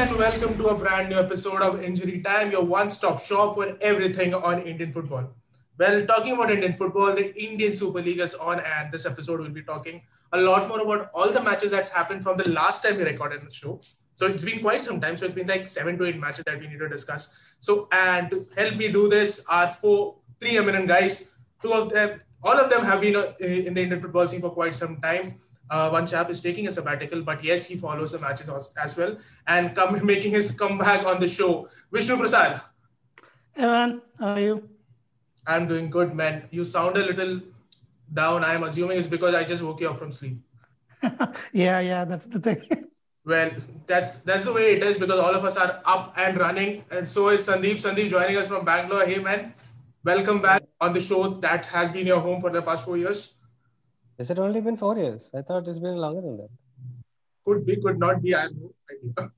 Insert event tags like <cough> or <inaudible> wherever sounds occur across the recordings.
and welcome to a brand new episode of Injury Time, your one stop shop for everything on Indian football. Well, talking about Indian football, the Indian Super League is on, and this episode will be talking a lot more about all the matches that's happened from the last time we recorded the show. So it's been quite some time. So it's been like seven to eight matches that we need to discuss. So, and to help me do this are four, three eminent guys. Two of them, all of them have been uh, in the Indian football scene for quite some time. Uh, one chap is taking a sabbatical, but yes, he follows the matches as well and come <laughs> making his comeback on the show. Vishnu Prasad. Hey man, how are you? I'm doing good, man. You sound a little down. I'm assuming it's because I just woke you up from sleep. <laughs> yeah, yeah, that's the thing. <laughs> well, that's that's the way it is because all of us are up and running, and so is Sandeep. Sandeep joining us from Bangalore. Hey, man, welcome back on the show that has been your home for the past four years. Has it only been four years? I thought it's been longer than that. Could be, could not be. I have no idea.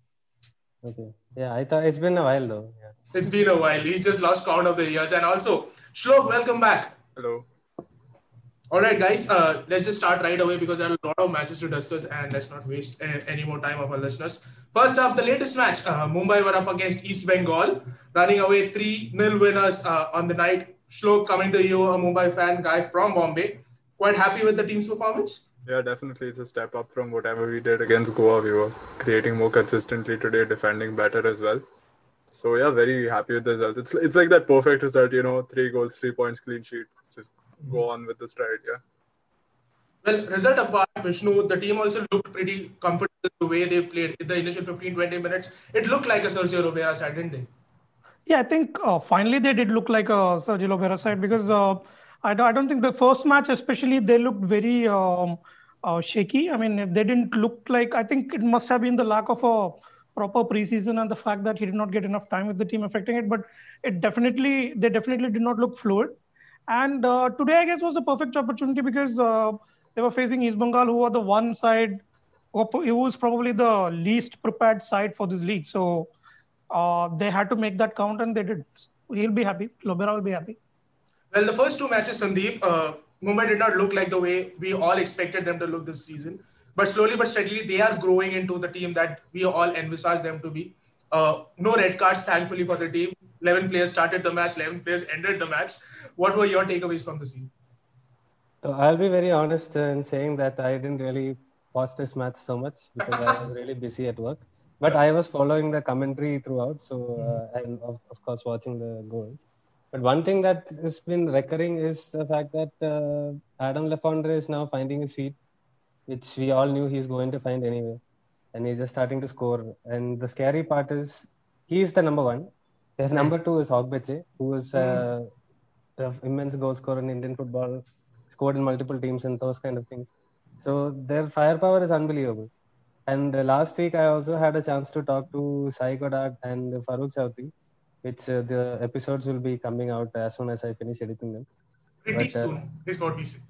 Okay. Yeah, I thought it's been a while though. Yeah. It's been a while. He just lost count of the years. And also, Shlok, welcome back. Hello. All right, guys, uh, let's just start right away because there are a lot of matches to discuss and let's not waste uh, any more time of our listeners. First up, the latest match uh, Mumbai were up against East Bengal, running away 3 0 winners uh, on the night. Shlok coming to you, a Mumbai fan guy from Bombay quite happy with the team's performance? Yeah, definitely. It's a step up from whatever we did against Goa. We were creating more consistently today, defending better as well. So yeah, very happy with the result. It's it's like that perfect result, you know, three goals, three points, clean sheet. Just go on with the stride, yeah. Well, result apart, Vishnu, the team also looked pretty comfortable the way they played in the initial 15, 20 minutes. It looked like a Sergio Lobera side, didn't they? Yeah, I think uh, finally they did look like a Sergio Lobera side because uh, I don't, I don't think the first match, especially, they looked very um, uh, shaky. I mean, they didn't look like. I think it must have been the lack of a proper preseason and the fact that he did not get enough time with the team affecting it. But it definitely, they definitely did not look fluid. And uh, today, I guess, was a perfect opportunity because uh, they were facing East Bengal, who were the one side, who was probably the least prepared side for this league. So uh, they had to make that count, and they did. He'll be happy. Lobera will be happy. Well, the first two matches, Sandeep, uh, Mumbai did not look like the way we all expected them to look this season. But slowly but steadily, they are growing into the team that we all envisage them to be. Uh, no red cards, thankfully, for the team. 11 players started the match, 11 players ended the match. What were your takeaways from the scene? So I'll be very honest in saying that I didn't really watch this match so much because I was really busy at work. But I was following the commentary throughout, so uh, and of, of course watching the goals. But one thing that has been recurring is the fact that uh, Adam Le Fondre is now finding a seat, which we all knew he's going to find anyway. And he's just starting to score. And the scary part is he's the number one. There's number two is Ogbeche, who is uh, an immense goal scorer in Indian football, scored in multiple teams and those kind of things. So their firepower is unbelievable. And uh, last week, I also had a chance to talk to Cy Goddard and Farukh Choudhary which uh, the episodes will be coming out as soon as I finish editing them. Pretty but, uh, soon. It's not easy.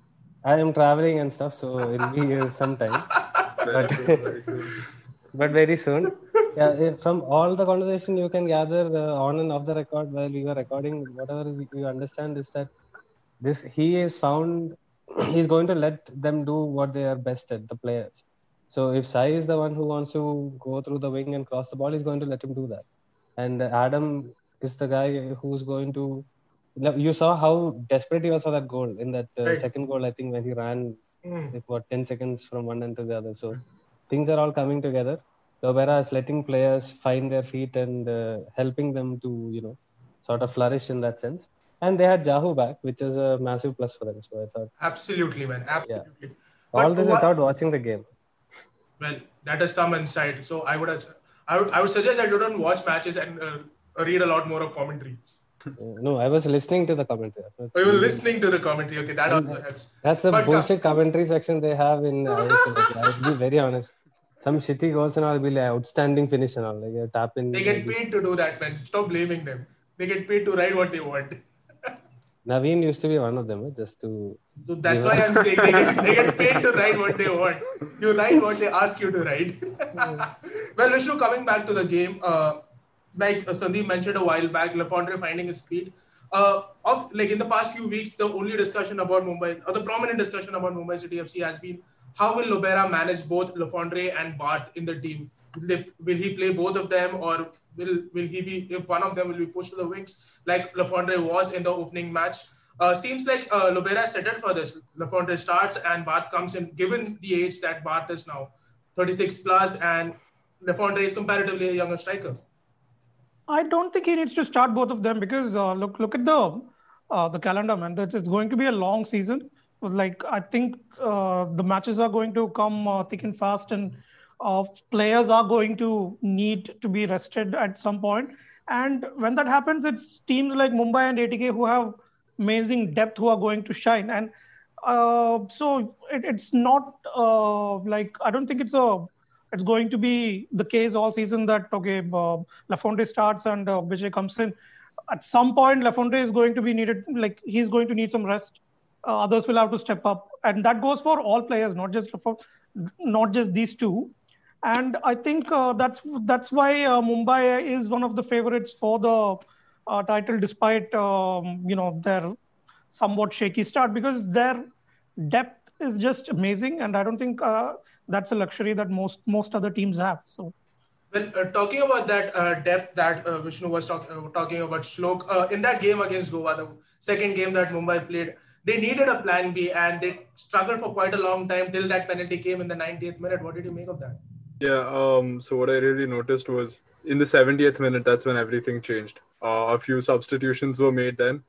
I am traveling and stuff, so it'll be uh, some time. <laughs> but, very soon. <laughs> but very soon. Yeah, from all the conversation you can gather uh, on and off the record while you are recording, whatever you understand is that this he is found. <clears throat> He's going to let them do what they are best at, the players. So if Cy is the one who wants to go through the wing and cross the ball, he's going to let him do that. And Adam is the guy who's going to. You saw how desperate he was for that goal in that uh, right. second goal. I think when he ran, mm. like, what ten seconds from one end to the other. So things are all coming together. Lobera is letting players find their feet and uh, helping them to you know sort of flourish in that sense. And they had Jahouh back, which is a massive plus for them. So I thought absolutely, man, absolutely. Yeah. All this what, without watching the game. Well, that is some insight. So I would, I would, I would suggest that you don't watch matches and uh, read a lot more of commentaries. No, I was listening to the commentary. Oh, you were listening to the commentary. Okay, that also helps. That's a but, bullshit uh, commentary section they have in uh, I'll be very honest. Some shitty goals and all will be like outstanding finish and all. Like you tap in. They get paid to do that, man. Stop blaming them. They get paid to write what they want. <laughs> Naveen used to be one of them, just to. So that's why I'm saying they get, they get paid to write what they want. You write what they ask you to write. <laughs> well, Vishnu, coming back to the game, uh, like uh, Sandeep mentioned a while back, Le Fondre finding his feet. Uh, of like in the past few weeks, the only discussion about Mumbai, or the prominent discussion about Mumbai City FC has been how will Lobera manage both Le Fondre and Bart in the team? will, they, will he play both of them or will will he be if one of them will be pushed to the wings like Le Fondre was in the opening match? Uh, seems like uh, Lobera settled for this. Le Fondre starts and Bart comes in, given the age that Bart is now, 36 plus, and Le Fondre is comparatively a younger striker. I don't think he needs to start both of them because uh, look look at the uh, the calendar, man. It's going to be a long season. Like I think uh, the matches are going to come uh, thick and fast, and uh, players are going to need to be rested at some point. And when that happens, it's teams like Mumbai and ATK who have amazing depth who are going to shine. And uh, so it, it's not like I don't think it's a it's going to be the case all season that okay, uh, Le Fondre starts and uh, Vijay comes in. At some point, Le Fondre is going to be needed. Like he's going to need some rest. Uh, others will have to step up, and that goes for all players, not just for, not just these two. And I think uh, that's that's why uh, Mumbai is one of the favorites for the uh, title, despite um, you know their somewhat shaky start, because their depth is just amazing, and I don't think uh, that's a luxury that most most other teams have. So. Well, uh, talking about that uh, depth that uh, Vishnu was talk, uh, talking about, Shlok, uh, in that game against Goa, the second game that Mumbai played, they needed a plan B and they struggled for quite a long time till that penalty came in the 90th minute. What did you make of that? Yeah, um, so what I really noticed was in the 70th minute, that's when everything changed. Uh, a few substitutions were made then.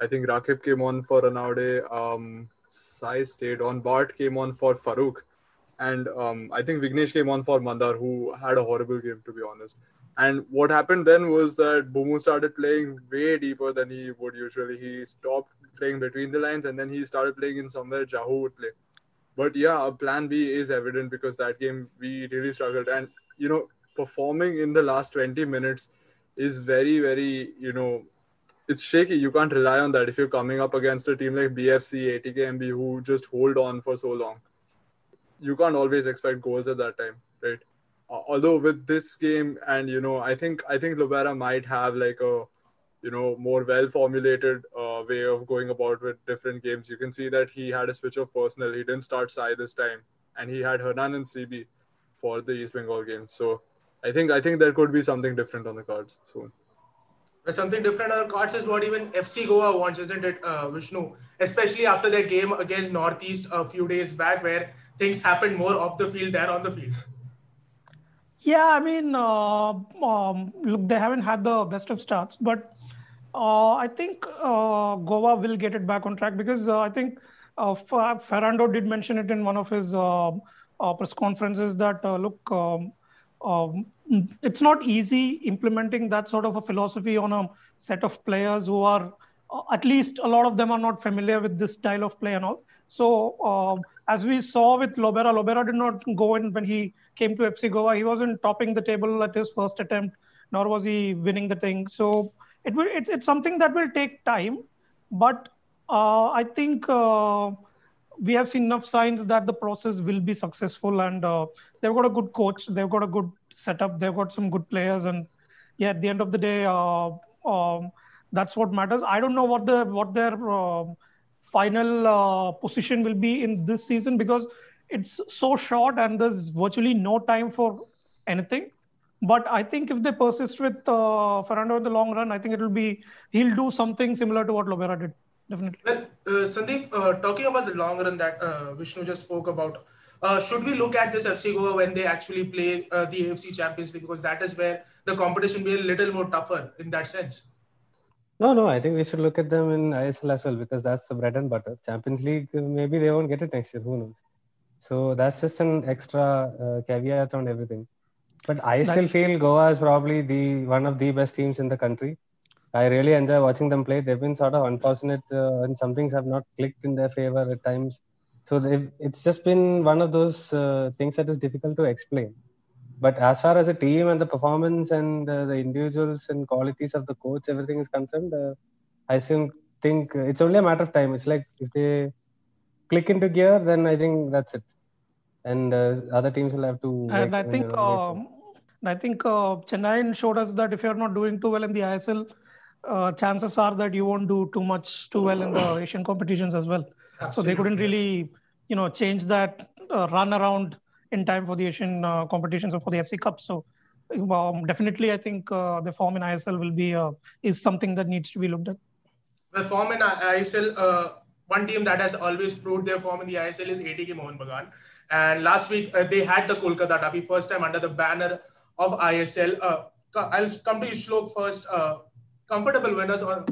I think Rakip came on for Ranaude, um, Cy stayed on, Bart came on for Farukh and um, I think Vignesh came on for Mandar, who had a horrible game to be honest. And what happened then was that Boumous started playing way deeper than he would usually. He stopped playing between the lines, and then he started playing in somewhere Jahouh would play. But yeah, a plan B is evident because that game we really struggled, and you know, performing in the last 20 minutes is very, very you know. It's shaky. You can't rely on that if you're coming up against a team like BFC, ATKMB, who just hold on for so long you can't always expect goals at that time, right? Uh, although with this game, and you know, I think I think Lobera might have like a you know more well formulated uh, way of going about with different games. You can see that he had a switch of personnel. He didn't start Cy this time, and he had Hernan and CB for the East Bengal game. So I think I think there could be something different on the cards soon. Something different on the cards is what even FC Goa wants, isn't it, uh, Vishnu? Especially after their game against Northeast a few days back, where things happened more off the field than on the field. Yeah, I mean, uh, um, look, they haven't had the best of starts, but uh, I think uh, Goa will get it back on track because uh, I think uh, Ferrando did mention it in one of his uh, press conferences that look, um, um, it's not easy implementing that sort of a philosophy on a set of players who are at least a lot of them are not familiar with this style of play and all. So um, as we saw with Lobera, Lobera did not go in when he came to FC Goa. He wasn't topping the table at his first attempt, nor was he winning the thing. So it will it's, it's something that will take time, but uh, I think uh, we have seen enough signs that the process will be successful, and uh, they've got a good coach, they've got a good setup, they've got some good players, and yeah, at the end of the day. Uh, um, that's what matters. I don't know what the what their uh, final position will be in this season because it's so short and there's virtually no time for anything. But I think if they persist with uh, Ferrando in the long run, I think it will be he'll do something similar to what Lobera did. Definitely. Well, uh, Sandeep, uh, talking about the long run that uh, Vishnu just spoke about, uh, should we look at this FC Goa when they actually play uh, the AFC Champions League because that is where the competition will be a little more tougher in that sense? No, no, I think we should look at them in ISL as well because that's the bread and butter. Champions League, maybe they won't get it next year. Who knows? So that's just an extra uh, caveat on everything. But I still feel Goa is probably the one of the best teams in the country. I really enjoy watching them play. They've been sort of unfortunate uh, and some things have not clicked in their favor at times. So it's just been one of those uh, things that is difficult to explain. But as far as a team and the performance and uh, the individuals and qualities of the coach, everything is concerned, uh, I think think it's only a matter of time. It's like if they click into gear, then I think that's it, and uh, other teams will have to. And I think, um, I think uh, Chennai showed us that if you're not doing too well in the ISL, uh, chances are that you won't do too much too well in the <coughs> Asian competitions as well. Absolutely. So they couldn't really, you know, change that uh, run around in time for the Asian uh, competitions or for the SC Cup. So um, definitely, I think uh, the form in ISL will be uh, is something that needs to be looked at. The form in ISL, uh, one team that has always proved their form in the ISL is ATK Mohun Bagan. And last week uh, they had the Kolkata Derby first time under the banner of ISL. Uh, I'll come to you, Shlok, first. Comfortable winners on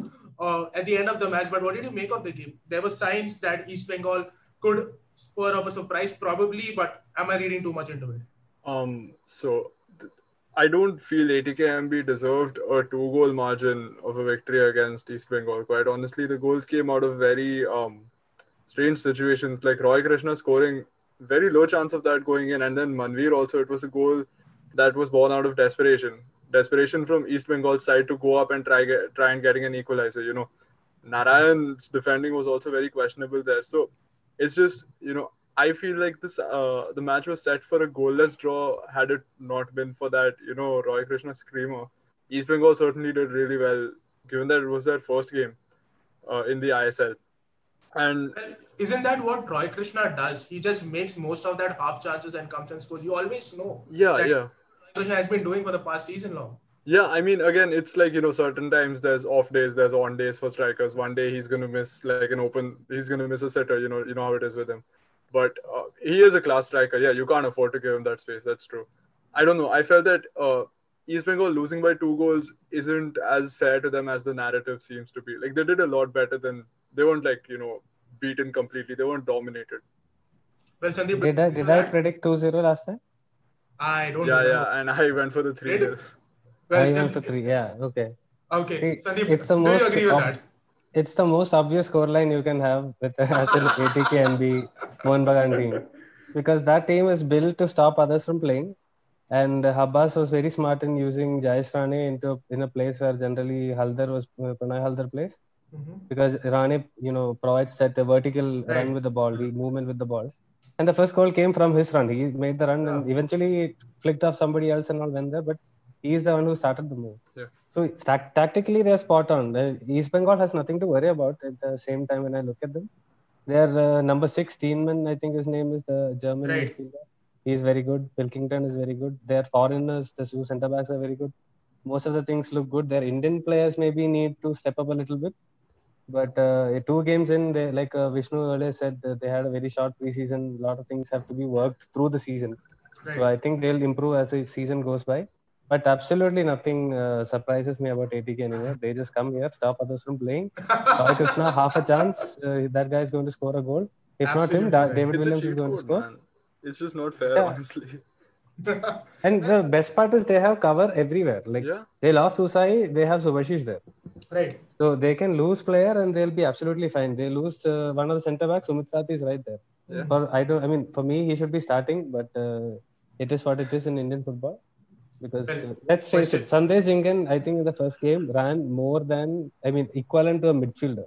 at the end of the match. But what did you make of the game? There were signs that East Bengal could spur up a surprise, probably. But am I reading too much into it? Um. So I don't feel ATKMB deserved a two goal margin of a victory against East Bengal. Quite honestly, the goals came out of very um, strange situations, like Roy Krishna scoring very low chance of that going in, and then Manvir also. It was a goal that was born out of desperation, desperation from East Bengal's side to go up and try get, try and getting an equalizer. You know, Narayan's defending was also very questionable there. So it's just you know I feel like this uh, the match was set for a goalless draw had it not been for that, you know, Roy Krishna screamer. East Bengal certainly did really well, given that it was their first game uh, in the ISL. And isn't that what Roy Krishna does? He just makes most of that half chances and comes and scores. You always know. Yeah, yeah. Roy Krishna has been doing for the past season long. Yeah, I mean, again, it's like you know, certain times there's off days, there's on days for strikers. One day he's gonna miss like an open, he's gonna miss a setter. You know, you know how it is with him. But uh, he is a class striker. Yeah, you can't afford to give him that space. That's true. I don't know. I felt that uh, East Bengal losing by two goals isn't as fair to them as the narrative seems to be. Like they did a lot better than they weren't like you know beaten completely. They weren't dominated. Well, Sandeep, did I did I predict 2-0 last time? I don't. Yeah, know. yeah, and I went for the three. Well, I went for three. Yeah, okay. Okay, Sandeep, it's the most. Ob- it's the most obvious scoreline you can have with as an ATK MB Mohun Bagan team because that team is built to stop others from playing. And Habas was very smart in using Jayesh Rane into in a place where generally Halder was uh, Pronay Halder plays mm-hmm. because Rane, you know, provides that vertical right. run with the ball, the movement with the ball. And the first goal came from his run. He made the run yeah. and eventually flicked off somebody else and all went there. But he is the one who started the move. Yeah. So tactically, they're spot on. The East Bengal has nothing to worry about at the same time when I look at them. Their uh, number six, Steinmann, I think his name is the German right. midfielder. He's very good. Pilkington is very good. Their foreigners, the two centre backs are very good. Most of the things look good. Their Indian players maybe need to step up a little bit. But uh, two games in, they, like uh, Vishnu earlier said, they had a very short preseason. A lot of things have to be worked through the season. Right. So I think they'll improve as the season goes by. But absolutely nothing uh, surprises me about ATK anymore. They just come here, stop others from playing. <laughs> Roy Krishna, half a chance. Uh, that guy is going to score a goal. If absolutely not him, da- David it's Williams is going code, to score. Man. It's just not fair, yeah. honestly. and the best part is they have cover everywhere. Like yeah. they lost Usai, they have Subhashish there. Right. So they can lose player and they'll be absolutely fine. They lose uh, one of the centre backs, Sumit is right there. Yeah. For I don't. I mean, for me, he should be starting, but uh, it is what it is in Indian football because well, let's face it, Sandesh Jhingan, I think in the first game ran more than I mean equivalent to a midfielder.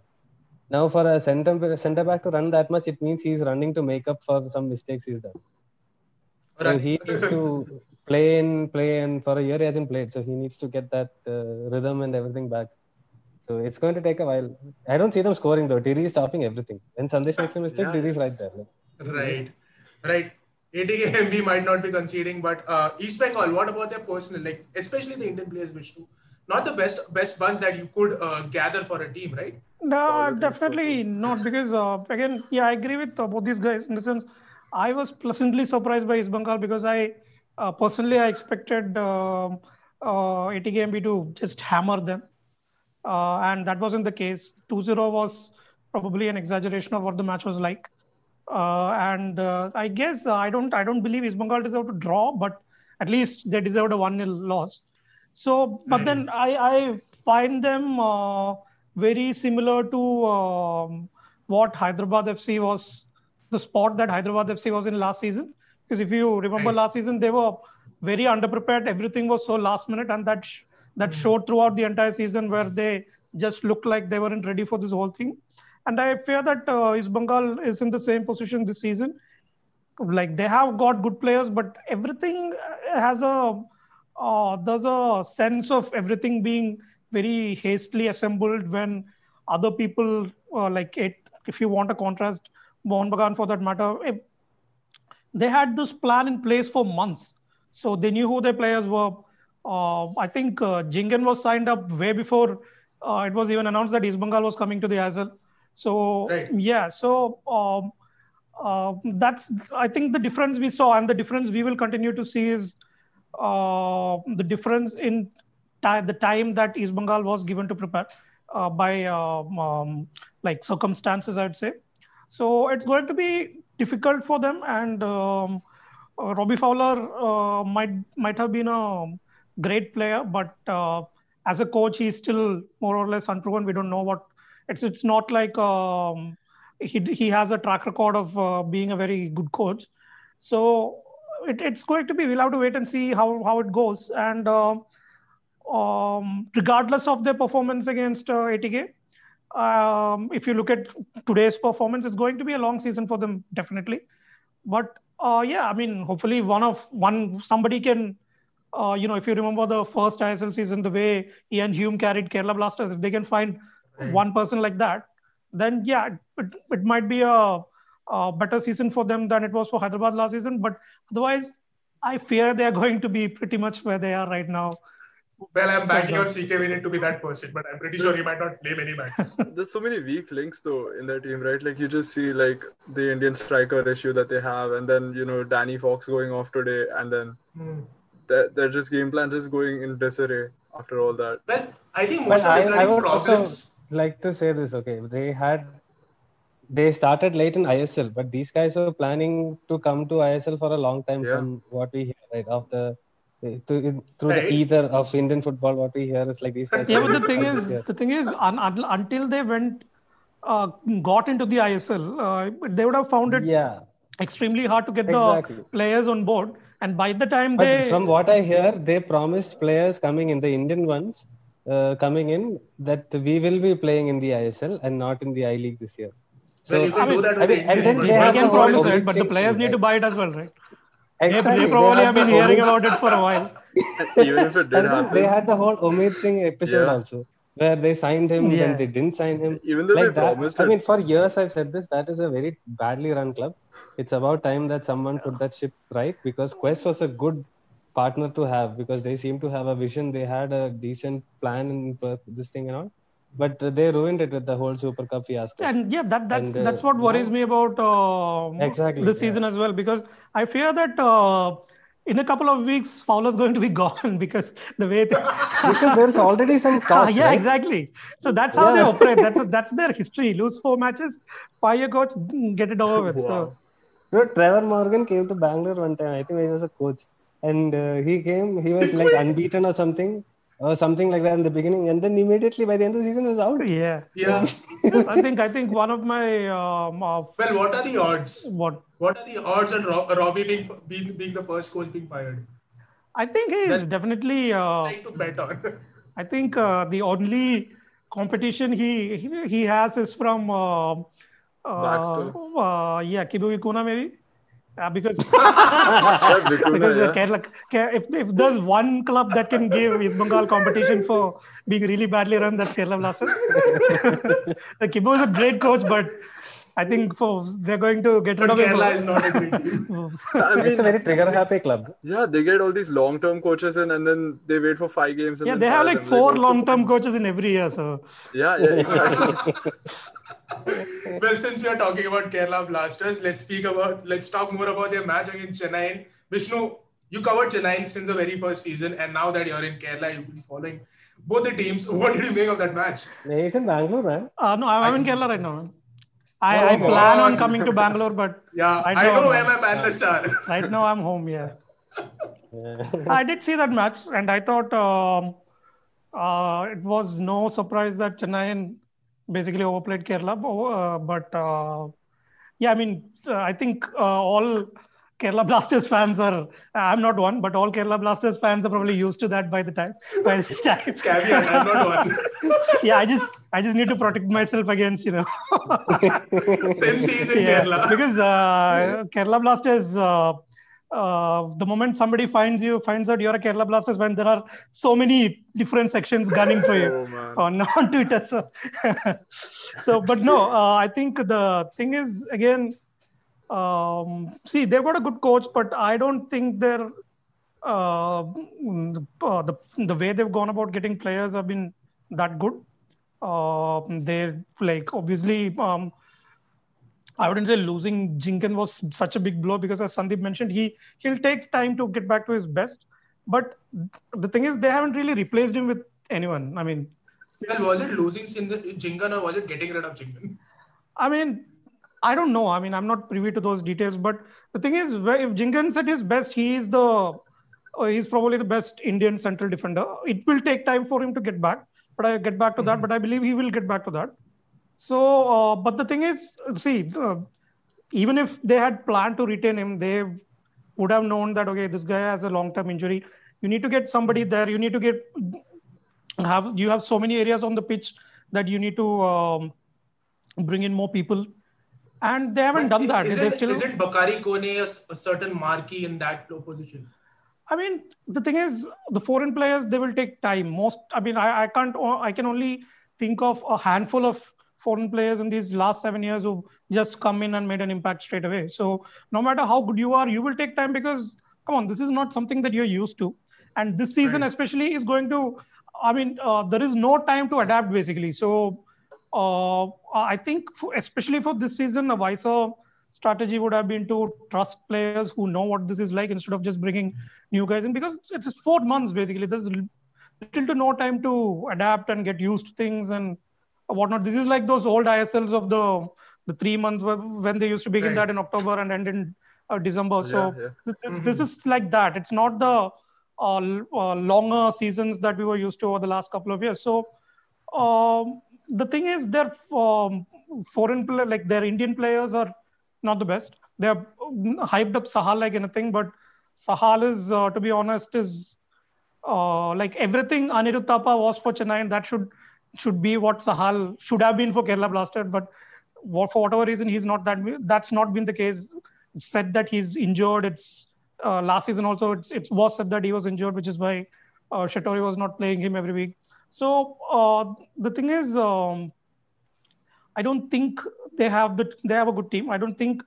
Now for a center center back to run that much, it means he's running to make up for some mistakes he's done. So right. he needs to play and play, and for a year he hasn't played, so he needs to get that uh, rhythm and everything back. So it's going to take a while. I don't see them scoring though. Tiri is stopping everything. When Sandesh makes a mistake, yeah. Tiri is right there. Right, right, right. <laughs> ATKMB might not be conceding, but uh, East Bengal, what about their personal, like especially the Indian players, Vishnu? Not the best best bunch that you could uh, gather for a team, right? No, definitely not. Because uh, again, yeah, I agree with uh, both these guys in the sense. I was pleasantly surprised by East Bengal because I uh, personally I expected um, uh, ATKMB to just hammer them, uh, and that wasn't the case. 2-0 was probably an exaggeration of what the match was like. Uh, and uh, I guess uh, I don't I don't believe East Bengal deserved to draw, but at least they deserved a one 0 loss. So, but then I I find them very similar to um, what Hyderabad FC was, the spot that Hyderabad FC was in last season. Because if you remember right. last season, they were very underprepared. Everything was so last minute, and that sh- that mm-hmm. showed throughout the entire season where they just looked like they weren't ready for this whole thing. And I fear that uh, East Bengal is in the same position this season. Like they have got good players, but everything has a uh, there's a sense of everything being very hastily assembled when other people uh, like it. If you want a contrast, Mohun Bagan for that matter, they had this plan in place for months. So they knew who their players were. Uh, I think uh, Jhingan was signed up way before uh, it was even announced that East Bengal was coming to the ISL. So Right. yeah, so um, uh, that's I think the difference we saw and the difference we will continue to see is uh, the difference in ti- the time that East Bengal was given to prepare uh, by um, um, like circumstances, I'd say. So it's going to be difficult for them, and um, uh, Robbie Fowler uh, might might have been a great player, but uh, as a coach, he's still more or less unproven. We don't know what it's. It's not like um, he he has a track record of uh, being a very good coach. So it, it's going to be. We'll have to wait and see how how it goes. And uh, um, regardless of their performance against uh, ATK, um, if you look at today's performance, it's going to be a long season for them, definitely. But uh, yeah, I mean, hopefully one of one somebody can, uh, you know, if you remember the first ISL season, the way Iain Hume carried Kerala Blasters, if they can find Right. one person like that, then yeah, it, it might be a, a better season for them than it was for Hyderabad last season. But otherwise, I fear they are <laughs> going to be pretty much where they are right now. Well, I'm banking on CK Vineeth to be that person, but I'm pretty sure he might not play many matches. <laughs> There's so many weak links though in their team, right? Like you just see like the Indian striker issue that they have, and then you know Danny Fox going off today, and then Hmm. Their, their just game plan just going in disarray after all that. Well, I think But most I, of the I running would problems. also like to say this. Okay, they had they started late in ISL, but these guys are planning to come to ISL for a long time. Yeah. From what we hear, right, of the to, through Right. the ether of Indian football, what we hear is like these guys. yeah, but the thing is, year. the thing is, un, un, until they went, uh, got into the ISL, uh, they would have found it yeah, extremely hard to get Exactly. the players on board. And by the time but they, from what I hear, they promised players coming in the Indian ones. Uh, coming in that we will be playing in the ISL and not in the I League this year. well, you can I mean, do that I mean, the and then Indian they they have can the promise it, but the players need to buy it as well, right? They, Exactly. they They probably had have been hearing about it for a while. <laughs> Even if it did And happen, they had the whole Omid Singh episode Yeah. also, where they signed him, Yeah. then they didn't sign him. even though like they that. promised I mean, for years I've said this. That is a very badly run club. It's about time that someone put that ship right because Quest was a good partner to have because they seem to have a vision. They had a decent plan in per- this thing and all, but they ruined it with the whole Super Cup fiasco. And yeah, that that's And, uh, that's what worries now- me about uh, Exactly, this yeah. season as well because I fear that uh, in a couple of weeks Fowler's <laughs> going to be gone because the way they, <laughs> because there's already some <laughs> Ah, yeah, right? exactly. So that's how they operate. That's that's their history. Lose four matches, fire your coach, get it over with. Wow. So You know, Trevor Morgan came to Bangalore one time. I think he was a coach, and uh, he came. He was like unbeaten or something, or something like that in the beginning, and then immediately by the end of the season was out. yeah, Yeah. I think I think one of my um, uh, Well, what are the odds? what What are the odds on Ro- Robbie being, being being the first coach being fired? I think he is That's- definitely. Uh, to bet on. <laughs> I think uh, the only competition he he, he has is from uh, Baxter. uh, uh, yeah Kibu Vicuña maybe uh, because <laughs> <laughs> because uh, yeah. Kerala if, if there's one club that can give East Bengal competition for being really badly run that's Kerala Blasters. <laughs> the Kibu is a great coach but I think for they're going to get rid But of him. Kerala is not a great team. I mean, It's a very trigger-happy club. yeah, they get all these long-term coaches in, and then they wait for five games. And yeah, they have like four long-term coaches in every year. So Yeah, yeah, exactly. Well, since we are talking about Kerala Blasters, let's speak about let's talk more about their match against Chennai. Vishnu, you covered Chennai since the very first season, and now that you're in Kerala, you've been following both the teams. <laughs> What did you make of that match? He's in Bangalore, man. Uh, no, I'm in Kerala right now. Man. I, Oh, I plan on God. coming to Bangalore, but Yeah, Right I now, know man. where my panelists are. <laughs> right now I'm home. Yeah, Yeah. I did see that match, and I thought um, uh, it was no surprise that Chennai basically overplayed Kerala. Uh, but uh, yeah, I mean, uh, I think uh, all Kerala <laughs> Blasters fans are. I'm not one, but all Kerala Blasters fans are probably used to that by the time. By this <laughs> time. Caveat, I'm not one. <laughs> yeah, I just I just need to protect myself against you know. Since he's in Yeah, Kerala. because uh, Kerala Blasters. Uh, uh, the moment somebody finds you, finds out you're a Kerala Blasters fan, there are so many different sections gunning for you <laughs> Oh on, on Twitter. So, <laughs> so but no, uh, I think the thing is again, Um, see, they've got a good coach, but I don't think they're uh, the, uh, the the way they've gone about getting players have been that good. Uh, they're like obviously. Um, I wouldn't say losing Jhingan was such a big blow because, as Sandeep mentioned, he he'll take time to get back to his best. But the thing is, they haven't really replaced him with anyone. I mean, well, was it losing Jhingan or was it getting rid of Jhingan? I mean, I don't know. I mean, I'm not privy to those details. But the thing is, if Jhingan's at his best, he is the uh, he's probably the best Indian central defender. It will take time for him to get back, but I get back to mm-hmm. that. But I believe he will get back to that. So, uh, but the thing is, see, uh, even if they had planned to retain him, they would have known that okay, this guy has a long-term injury. You need to get somebody there. You need to get have you have so many areas on the pitch that you need to um, bring in more people and they haven't but done that. Isn't, still... isn't Bakary Kone a, a, certain marquee in that position? I mean, the thing is, the foreign players they will take time. Most, I mean, I, I can't, I can only think of a handful of foreign players in these last seven years who just come in and made an impact straight away. So no matter how good you are, you will take time because come on, this is not something that you're used to, and this season right. especially is going to. I mean, uh, there is no time to adapt basically. So uh, I think, for, especially for this season, a wiser strategy would have been to trust players who know what this is like instead of just bringing new guys in because it's just four months basically. There's little to no time to adapt and get used to things and whatnot. This is like those old ISLs of the the three months when they used to begin right. that in October and end in uh, December. So yeah, yeah. This, mm-hmm. this, is like that. It's not the uh, uh, longer seasons that we were used to over the last couple of years. So um, the thing is, their um, foreign player, like their Indian players, are not the best. They're hyped up Sahal like anything, but Sahal is, uh, to be honest, is uh, like everything Anirudh Thapa was for Chennai, and that should should be what Sahal should have been for Kerala Blasters. But for whatever reason, he's not that. That's not been the case. It's said that he's injured. It's uh, last season also. It's, it was said that he was injured, which is why uh, Schattorie was not playing him every week. So uh, the thing is, um, I don't think they have the they have a good team. I don't think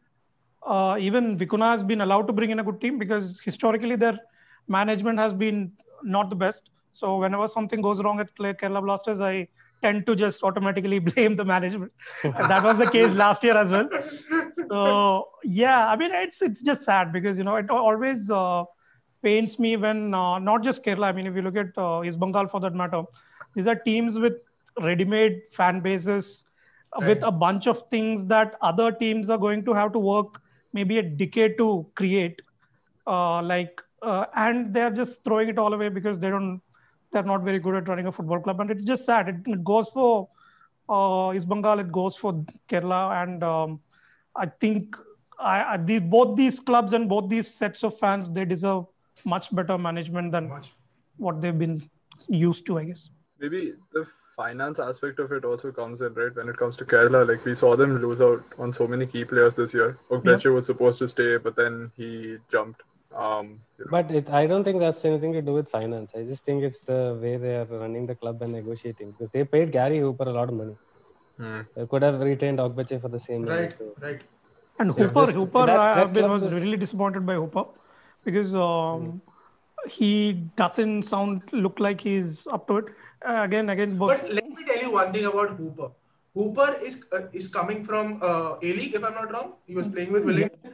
uh, even Vicuña has been allowed to bring in a good team because historically their management has been not the best. So whenever something goes wrong at Kerala Blasters, I tend to just automatically <laughs> blame the management. that was the case <laughs> last year as well. So yeah, I mean it's it's just sad because you know it always uh, pains me when uh, not just Kerala. I mean if you look at uh, East Bengal for that matter, these are teams with ready-made fan bases right. with a bunch of things that other teams are going to have to work maybe a decade to create uh, like uh, and they're just throwing it all away because they don't they're not very good at running a football club and it's just sad it, it goes for uh, East Bengal it goes for Kerala and um, I think I, I, the, both these clubs and both these sets of fans they deserve much better management than much. what they've been used to I guess maybe the finance aspect of it also comes in, right? When it comes to Kerala, like we saw them lose out on so many key players this year. Ogbeche was supposed to stay, but then he jumped. Um, you know. But it, I don't think that's anything to do with finance. I just think it's the way they are running the club and negotiating because they paid Gary Hooper a lot of money. Hmm. They could have retained Ogbeche for the same right, money. So. Right. And Hooper, just, Hooper, that, I have been was is... really disappointed by Hooper because um, hmm. he doesn't sound look like he's up to it uh, again, again. Both. But let me tell you one thing about Hooper. Hooper is uh, is coming from uh, A League, if I'm not wrong. He was playing with Wellington. Yeah.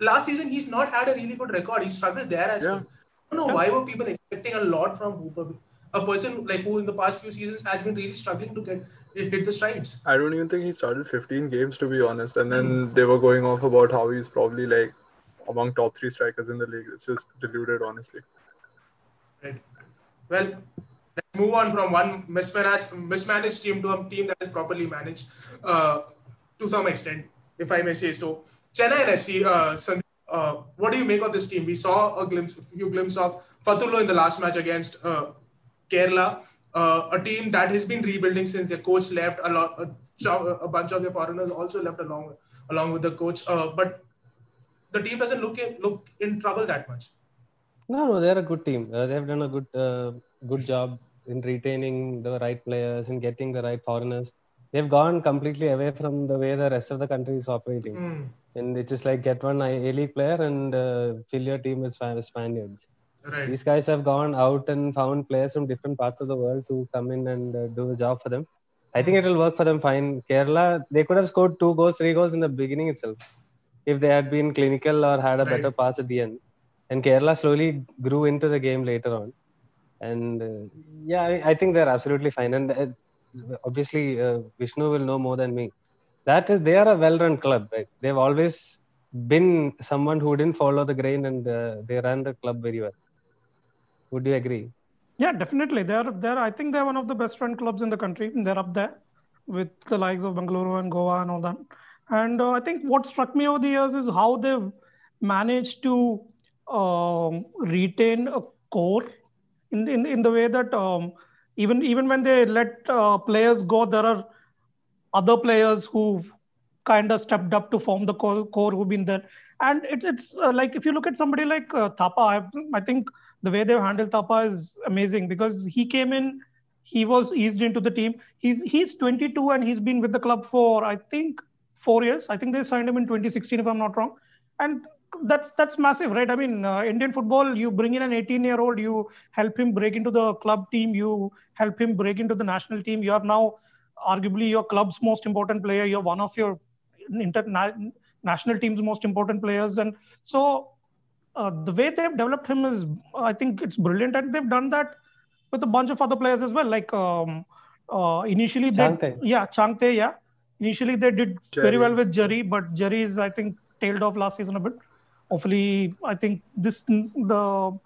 Last season, he's not had a really good record. He struggled there as yeah. well. I don't know why were people expecting a lot from Hooper. A person like who in the past few seasons has been really struggling to get hit the strides. I don't even think he started 15 games to be honest. And then mm. they were going off about how he's probably like among top three strikers in the league. It's just deluded, honestly. Right. Well, let's move on from one mismanaged, mismanaged team to a team that is properly managed uh, to some extent, if I may say so. Chennai FC, uh, uh, what do you make of this team? We saw a glimpse, a few glimpses of Fatkhullo in the last match against uh, Kerala, uh, a team that has been rebuilding since their coach left. A lot, a, a bunch of their foreigners also left along along with the coach, uh, but the team doesn't look in, look in trouble that much. No, no, they're a good team. Uh, they've done a good uh, good job in retaining the right players and getting the right foreigners. They've gone completely away from the way the rest of the country is operating. Hmm. And it's just like get one A League player and uh, fill your team with Span- Spaniards. Right. These guys have gone out and found players from different parts of the world to come in and uh, do the job for them. I think it will work for them fine. Kerala, they could have scored two goals, three goals in the beginning itself if they had been clinical or had a Right. better pass at the end. And Kerala slowly grew into the game later on. And uh, yeah, I, I think they're absolutely fine. And uh, obviously, uh, Vishnu will know more than me. That is, they are a well-run club. Right? They've always been someone who didn't follow the grain, and uh, they ran the club very well. Would you agree? Yeah, definitely. They're they're I think they're one of the best run clubs in the country. They're up there with the likes of Bangalore and Goa and all that. And uh, I think what struck me over the years is how they've managed to um, retain a core in, in in the way that um, even even when they let uh, players go, there are other players who've kind of stepped up to form the core, core who've been there. And it's it's uh, like if you look at somebody like uh, Thapa, I, I think the way they've handled Thapa is amazing because he came in, he was eased into the team. He's he's 22 and he's been with the club for I think four years. I think they signed him in 2016 if I'm not wrong, and that's that's massive, right? I mean, uh, Indian football, you bring in an 18 year old, you help him break into the club team, you help him break into the national team. You are now arguably your club's most important player. You're one of your interna- national team's most important players, and so uh, the way they've developed him is, I think, it's brilliant, and they've done that with a bunch of other players as well. Like um, uh, initially, they Chhangte. yeah, Chhangte, yeah. Initially, they did very well with Jerry, but Jerry is, I think, tailed off last season a bit. Hopefully, I think this the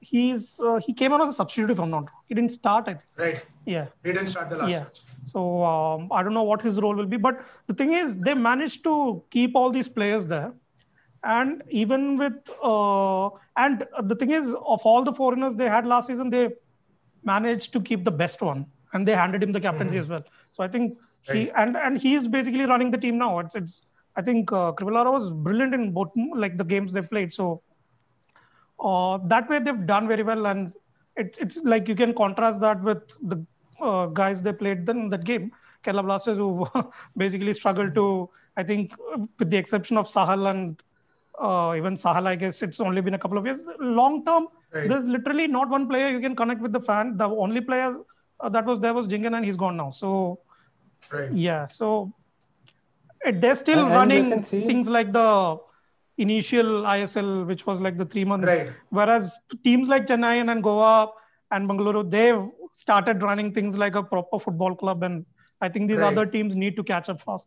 he's uh, he came on as a substitute if I'm not wrong. He didn't start. I think. Right. Yeah. He didn't start the last Yeah. match. So um, I don't know what his role will be, but the thing is, they managed to keep all these players there, and even with uh, and the thing is, of all the foreigners they had last season, they managed to keep the best one, and they handed him the captaincy as well. So I think he and and he's basically running the team now. It's it's I think uh, was brilliant in both like the games they played. So uh, that way they've done very well, and it's it's like you can contrast that with the uh, guys they played in that game, Kerala Blasters, who <laughs> basically struggled to. I think, with the exception of Sahal and uh, even Sahal, I guess it's only been a couple of years. Long term, Right. there's literally not one player you can connect with the fan. The only player uh, that was there was Jhingan, and he's gone now. So Right. yeah, so they're still And- and running can see- things like the initial ISL, which was like the three months. Right. Whereas teams like Chennai and Goa and Bangalore, they've started running things like a proper football club, and I think these Right. other teams need to catch up fast.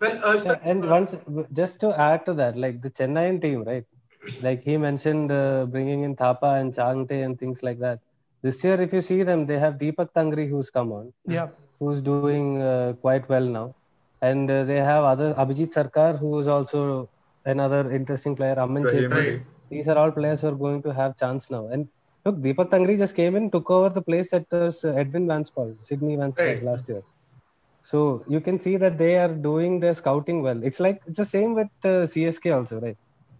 Well, uh, Yeah, and once just to add to that, like the Chennai team, right? Like he mentioned, uh, bringing in Thapa and Chhangte and things like that. This year, if you see them, they have Deepak Tangri who's come on, Yeah, who's doing uh, quite well now, and uh, they have other Abhijit Sarkar, who is also another interesting player. Aman Rahim Chetri. These are all players who are going to have chance now. And look, Deepak Tangri just came in, took over the place that was uh, Edwin Vanspaul, Sydney Vanspaul Right. last year. So you can see that they are doing their scouting well. It's like it's the same with uh, CSK also, right?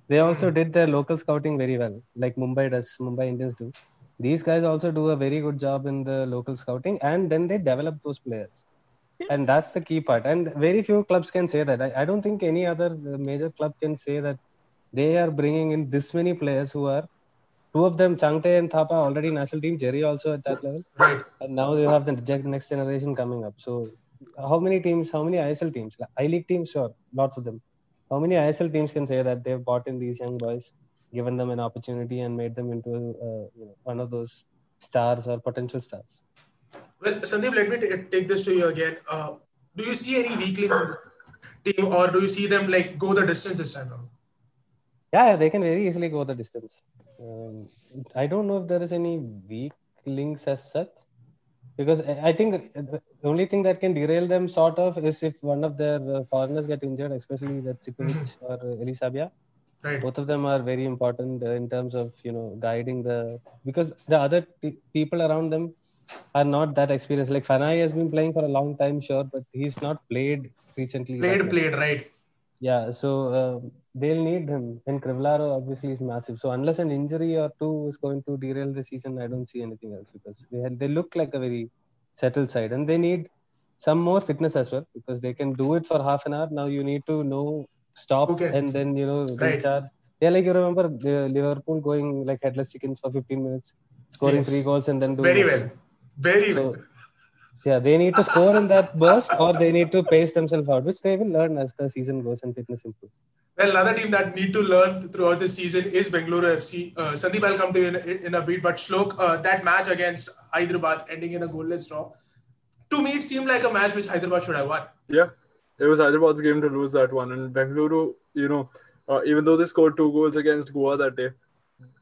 They also did their local scouting very well, like Mumbai does, Mumbai Indians do. These guys also do a very good job in the local scouting, and then they develop those players. <laughs> And that's the key part. And very few clubs can say that. I, I don't think any other uh, major club can say that they are bringing in this many players who are two of them, Chhangte and Thapa, already national team. Jerry also at that level. right. And now they have the next generation coming up. So, how many teams, how many ISL teams? I League teams, sure, lots of them. How many ISL teams can say that they've bought in these young boys, given them an opportunity, and made them into uh, you know, one of those stars or potential stars? Well, Sandeep, let me t- take this to you again. Uh, do you see any weak links in this team, or do you see them like go the distance this time around? Yeah, they can very easily go the distance. Um, I don't know if there is any weak links as such, because I think the only thing that can derail them sort of is if one of their uh, foreigners get injured, especially that Sipović or uh, Eli Sabiá. Right. Both of them are very important uh, in terms of you know guiding the because the other pe- people around them are not that experienced. Like Fanai has been playing for a long time, sure, but he's not played recently. Played, played, right. Yeah, so uh, they'll need him. And Crivellaro obviously is massive. So unless an injury or two is going to derail the season, I don't see anything else because they had, they look like a very settled side, and they need some more fitness as well because they can do it for half an hour. Now you need to know stop Okay. and then you know Right. recharge. Yeah, like you remember the Liverpool going like headless chickens for 15 minutes, scoring Yes. three goals and then doing Very well. Very So yeah, they need to score in that burst or they need to pace themselves out, which they will learn as the season goes and fitness improves. Well, another team that need to learn throughout the season is Bengaluru FC. Uh, Sandeep, I'll come to you in, in a bit, but Shlok, uh, that match against Hyderabad ending in a goalless draw, to me it seemed like a match which Hyderabad should have won. Yeah, it was Hyderabad's game to lose that one, and Bengaluru, you know, uh, even though they scored two goals against Goa that day,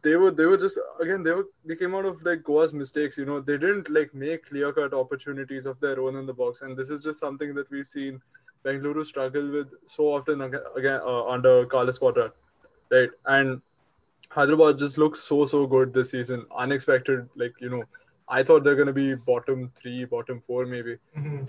they were they were just again they were they came out of like Goa's mistakes. You know, they didn't like make clear cut opportunities of their own in the box, and this is just something that we've seen Bengaluru struggle with so often again uh, under Carlos Cuadrat, right? And Hyderabad just looks so so good this season, unexpected. Like you know, I thought they're gonna be bottom three, bottom four maybe,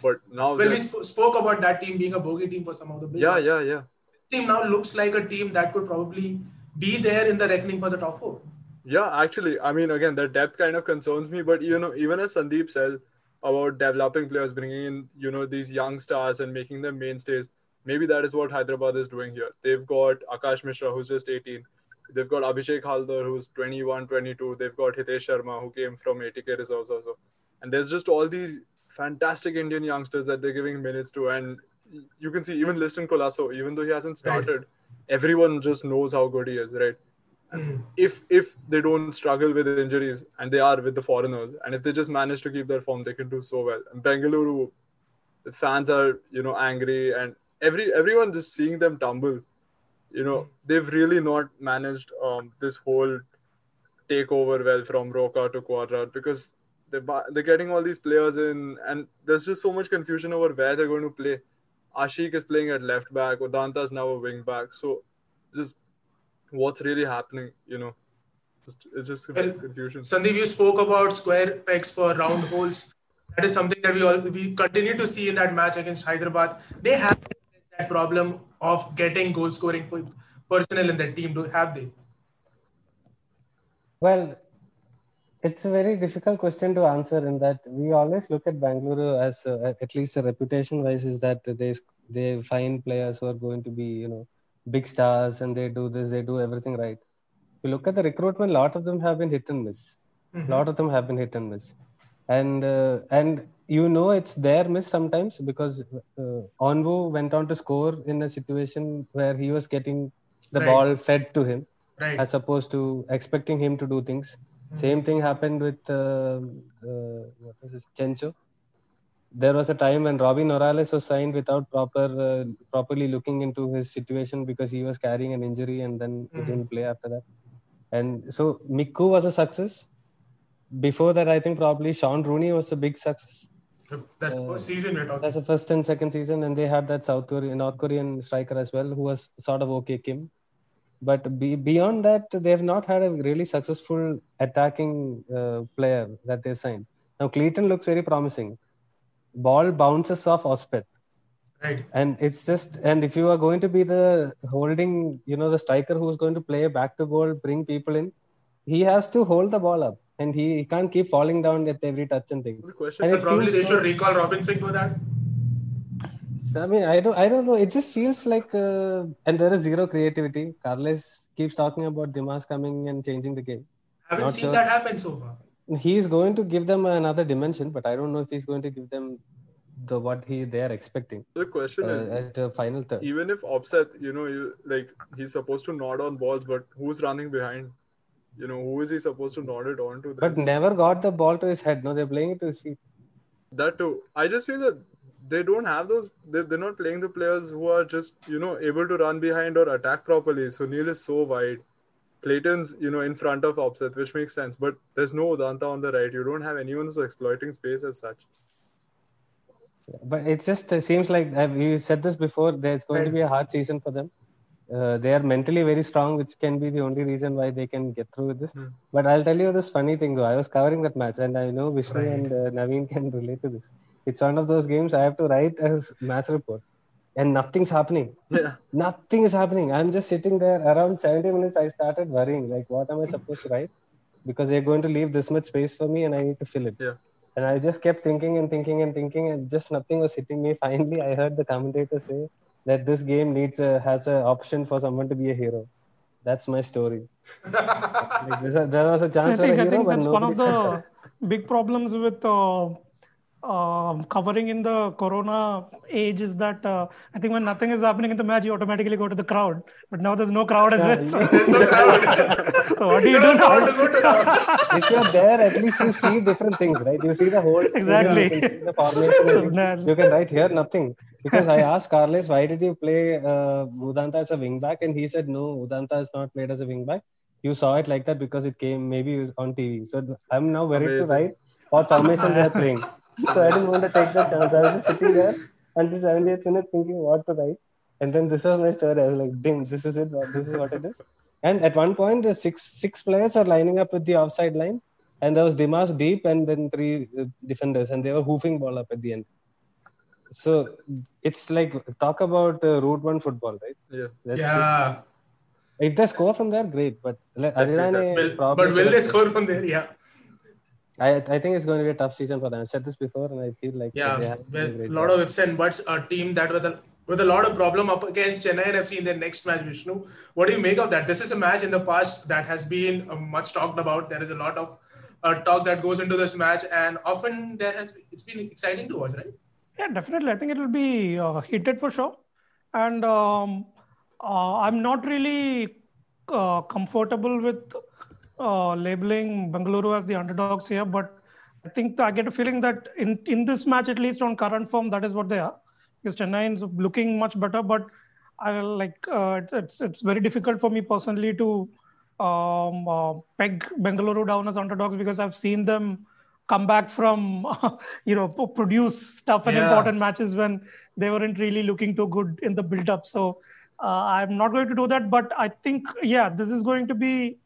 but now Well, we sp- spoke about that team being a bogey team for some of the big yeah, yeah, yeah. team now looks like a team that could probably be there in the reckoning for the top four. Yeah, actually, I mean, again, the depth kind of concerns me. But you know, even as Sandeep said about developing players, bringing in you know these young stars and making them mainstays, maybe that is what Hyderabad is doing here. They've got Akash Mishra, who's just 18. They've got Abhishek Halder, who's 21, 22. They've got Hitesh Sharma, who came from ATK reserves also. And there's just all these fantastic Indian youngsters that they're giving minutes to. And you can see even Liston Colaco, even though he hasn't Right. Everyone just knows how good he is, right? Mm. if if they don't struggle with injuries and they are with the foreigners and if they just manage to keep their form they can do so well and bengaluru the fans are you know angry and every everyone just seeing them tumble you know they've really not managed um, this whole takeover well from Roca to Cuadrat because they're, they're getting all these players in and there's just so much confusion over where they're going to play Ashique is playing at left back Udanta is now a wing back so just what's really happening, you know. It's- It's just Well, confusion. Sandeep, you spoke about square pegs for round holes. That is something that we all we continue to see in that match against Hyderabad. They have that problem of getting goal scoring personnel in their team. Do have they? Well, it's a very difficult question to answer in that we always look at Bangalore as uh, at least the reputation wise is that they they find players who are going to be you know big stars and they do this they do everything right. If you look at the recruitment, a lot of them have been hit and miss. A lot of them have been hit and miss, and uh, and you know it's their miss sometimes because uh, Onwu went on to score in a situation where he was getting the Right. ball fed to him Right. as opposed to expecting him to do things. Same thing happened with uh, uh, what was this, Chencho. There was a time when Robbie Morales was signed without proper uh, properly looking into his situation because he was carrying an injury and then he didn't play after that. And so Miku was a success. Before that, I think probably Sean Rooney was a big success. That's the first season we're talking. That's the first and second season, and they had that South Korean, North Korean striker as well, who was sort of okay Kim. But be, beyond that, they have not had a really successful attacking uh, player that they've signed. Now Clayton looks very promising. Ball bounces off Opseth, Right. and it's just and if you are going to be the holding, you know, the striker who's going to play back to goal, bring people in, he has to hold the ball up, and he, he can't keep falling down at every touch and things. The question And But probably seems they so- should recall Robinson for that. I mean, I don't, I don't know. It just feels like, uh, and there is zero creativity. Carles keeps talking about Dimas coming and changing the game. Haven't Not seen sure. that happen so far. He's going to give them another dimension, but I don't know if he's going to give them the what he they are expecting the question uh, is at uh, final third. even if Opseth, you know, you like he's supposed to nod on balls, but who's running behind? You know, who is he supposed to nod it on to? But never got the ball to his head. No, they're playing it to his feet. that too. I just feel that they don't have those. They, they're not playing the players who are just you know able to run behind or attack properly. So Neil is so wide. Clayton's you know in front of Opseth, which makes sense. But there's no Udanta on the right. You don't have anyone who's exploiting space as such. But it just seems like we said this before. There's going to be a hard season for them. Uh, they are mentally very strong, which can be the only reason why they can get through with this. But I'll tell you this funny thing though. I was covering that match, and I know Vishnu and uh, Naveen can <laughs> relate to this. It's one of those games I have to write a s- match report, and nothing's happening. Yeah. Nothing is happening. I'm just sitting there. Around 70 minutes, I started worrying. Like, what am I supposed to write? Because they're going to leave this much space for me, and I need to fill it. Yeah. And I just kept thinking and thinking and thinking, and just nothing was hitting me. <laughs> Finally, I heard the commentator say that this game needs a has an option for someone to be a hero. That's my story. like, a- there was a chance for think, a I hero, think but that's one of the <laughs> big problems with uh, um, covering in the corona age is that uh, I think when nothing is happening in the match, you automatically go to the crowd. But now there's no crowd as well. So, There's no crowd. <laughs> so what do you You do how now? to go to if you're there, at least you see different things, right? You see the whole <laughs> Exactly. You can see the formation. You can write here nothing. Because I <laughs> asked Carles, why did you play uh, Udanta as a wing back? And he said, no, Udanta is not played as a wing back. You saw it like that because it came maybe it was on TV. So I'm now worried to write what formation they're playing. <laughs> So I didn't want to take that chance. I was just sitting there until 70th minute thinking what to write. And then this was my story. I was like, ding, this is it. This is what it is. And at one point, the six six players are lining up with the offside line. And there was Dimas deep and then three uh, defenders. And they were hoofing ball up at the end. So it's like, talk about uh, route one football, right? Yeah. That's just- Yeah. if they score from there, great. But like, Set piece, Will, but will they score from there? Yeah. I, I think it's going to be a tough season for them. I said this before, and I feel like they Yeah, have a with a lot job. of ifs and buts, a team that with a with a lot of problem up against Chennai FC in their next match, Vishnu. What do you make of that? This is a match in the past that has been uh, much talked about. There is a lot of uh, talk that goes into this match, and often there has it's been exciting to watch, right? Yeah, definitely. I think it will be uh, heated for sure. And um, uh, I'm not really uh, comfortable with uh, labeling Bengaluru as the underdogs here, but I think I get a feeling that in, in this match, at least on current form, that is what they are. Because Chennai is looking much better, but I like uh, it's, it's it's very difficult for me personally to um, uh, peg Bengaluru down as underdogs because I've seen them come back from <laughs> you know produce stuff and Yeah. important matches when they weren't really looking too good in the build up. So uh, I'm not going to do that, but I think yeah, this is going to be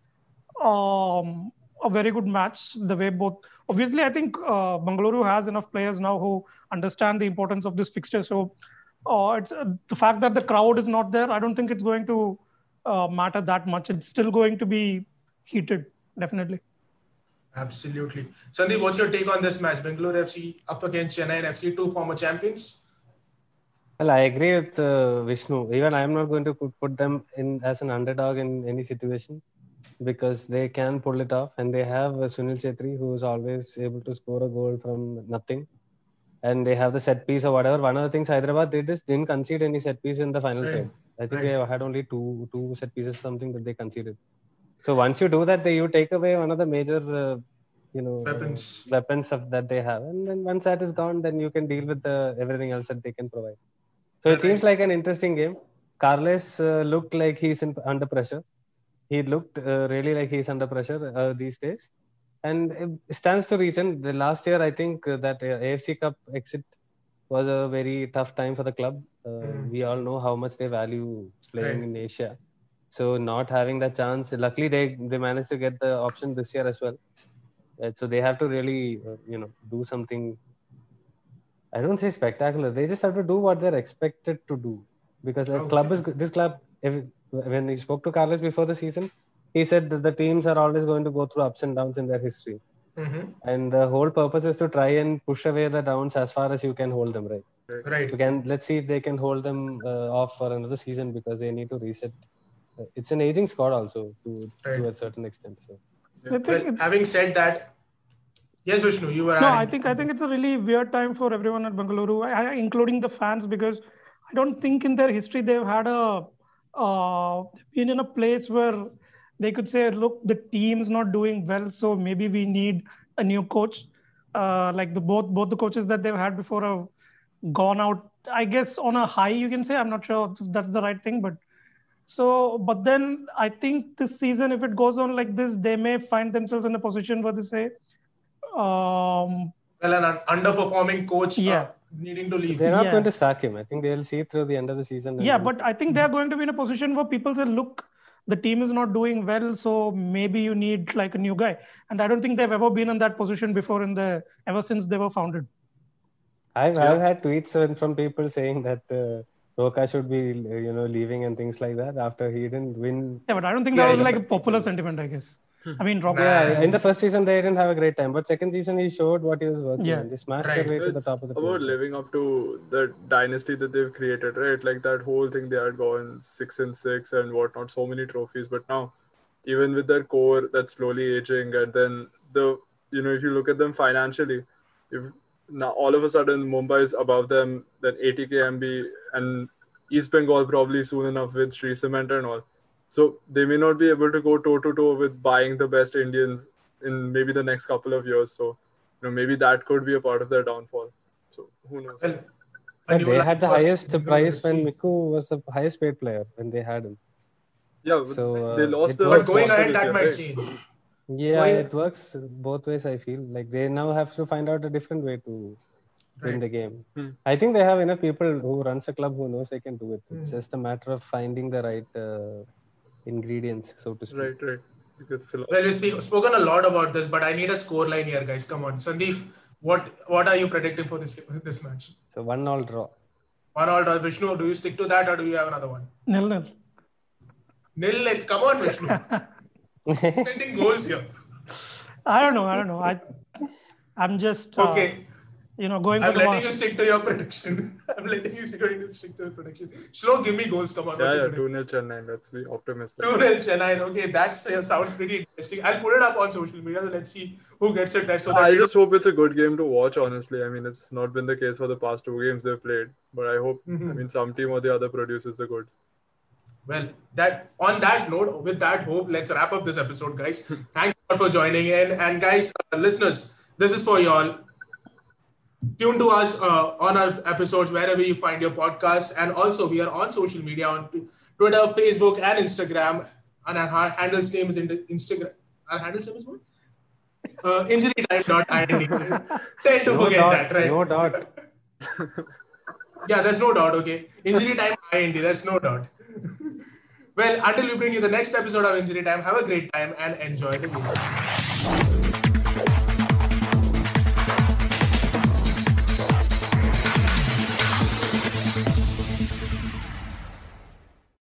um, a very good match. The way both obviously, I think uh, Bangalore has enough players now who understand the importance of this fixture. So uh, it's uh, the fact that the crowd is not there. I don't think it's going to uh, matter that much. It's still going to be heated, definitely. Absolutely. Sandeep, what's your take on this match? Bangalore FC up against Chennai FC, two former champions. Well, I agree with uh, Vishnu. Even I am not going to put, put them in as an underdog in any situation because they can pull it off, and they have uh, Sunil Chhetri who is always able to score a goal from nothing, and they have the set piece or whatever. One of the things Hyderabad did is didn't concede any set piece in the final Right. third. I think Right. they had only two two set pieces something that they conceded. So once you do that, they, you take away one of the major, uh, you know, uh, Weapons. weapons of that they have, and then once that is gone, then you can deal with the everything else that they can provide. So it seems like an interesting game. Carles uh, looked like he's in, under pressure. He looked uh, really like he's under pressure uh, these days, and it stands to reason. The last year, I think uh, that uh, AFC Cup exit was a very tough time for the club. Uh, Mhm. We all know how much they value playing Right. in Asia. So not having that chance, luckily they they managed to get the option this year as well. Uh, so they have to really, uh, you know, do something. I don't say spectacular. They just have to do what they're expected to do because the club is this club. If, when he spoke to Carlos before the season, he said that the teams are always going to go through ups and downs in their history, Mhm. and the whole purpose is to try and push away the downs as far as you can hold them. Right. Right. So can let's see if they can hold them uh, off for another season because they need to reset. Uh, It's an aging squad also to Right. to a certain extent. So. Well, having said that, yes, Vishnu, you were. No, adding- I think I think it's a really weird time for everyone at Bengaluru, I, I- including the fans, because I don't think in their history they've had a uh, been in a place where they could say, "Look, the team's not doing well, so maybe we need a new coach." Uh, like the both both the coaches that they've had before have gone out, I guess, on a high. You can say I'm not sure if that's the right thing, but so, but then I think this season, if it goes on like this, they may find themselves in a position where they say, um, well, an underperforming coach uh, Yeah. needing to leave. They're not Yeah. going to sack him. I think they'll see through the end of the season. yeah, but I think they're going to be in a position where people say, look, the team is not doing well, so maybe you need like a new guy. And I don't think they've ever been in that position before in the ever since they were founded. I've, Yeah. I've had tweets from people saying that uh, Roca should be, you know, leaving and things like that after he didn't win. Yeah, but I don't think Yeah, that was like a popular sentiment, I guess. Hmm. I mean, Robert. Yeah, in the first season they didn't have a great time, but second season he showed what he was working Yeah. on. They smashed Right. their way to the top of the about table. living up to the dynasty that they've created, right? Like that whole thing they had gone six and six and whatnot, so many trophies. But now, even with their core that's slowly aging, and then the you know if you look at them financially, if now all of a sudden Mumbai is above them, then ATK MB and East Bengal probably soon enough with Shree Cement and all. So they may not be able to go toe to toe with buying the best Indians in maybe the next couple of years. So you know maybe that could be a part of their downfall. So who knows? Well, a But new they had the highest Bengal price when FC. Miku was the highest paid player when they had him. Yeah, but So, they uh, lost it the But going sponsor ahead, this that year, might right? change. Yeah, Going- it works both ways. I feel like they now have to find out a different way to win Right. the game. Hmm. I think they have enough people who runs a club who knows they can do it. It's Hmm. just a matter of finding the right uh, ingredients, so to speak. Right, right. Good philosophy. Well, we've spoken a lot about this, but I need a score line here, guys. Come on, Sandeep. What what are you predicting for this this match? So one all draw. One all draw. Vishnu, do you stick to that or do you have another one? Nil nil. Nil nil. Come on, Vishnu. <laughs> Sending goals here. I don't know. I don't know. I, I'm just, uh, Okay. you know, going I'm for the letting ma- you stick to your prediction. <laughs> I'm letting you stick to your prediction. Slow, give me goals. Come on. Yeah, what's yeah, your 2 0 Chennai. Let's be optimistic. 2 0 Chennai. Okay, that uh, sounds pretty interesting. I'll put it up on social media. So let's see who gets it right. So I just hope it's a good game to watch, honestly. I mean, it's not been the case for the past two games they've played, but I hope, I mean, some team or the other produces the goods. Well, that on that note, with that hope, let's wrap up this episode, guys. Thanks a lot for joining in, and guys, uh, listeners, this is for y'all. Tune to us uh, on our episodes wherever you find your podcast, and also we are on social media on Twitter, Facebook, and Instagram. And our ha- handle's name is in Instagram. Our handle's name is what? Uh, injurytime.ind. <laughs> Tend to No forget dot. that, right? No dot. <laughs> Yeah, there's no doubt. Okay, injury time IND. There's no doubt well, until we bring you the next episode of Injury Time, have a great time and enjoy the movie.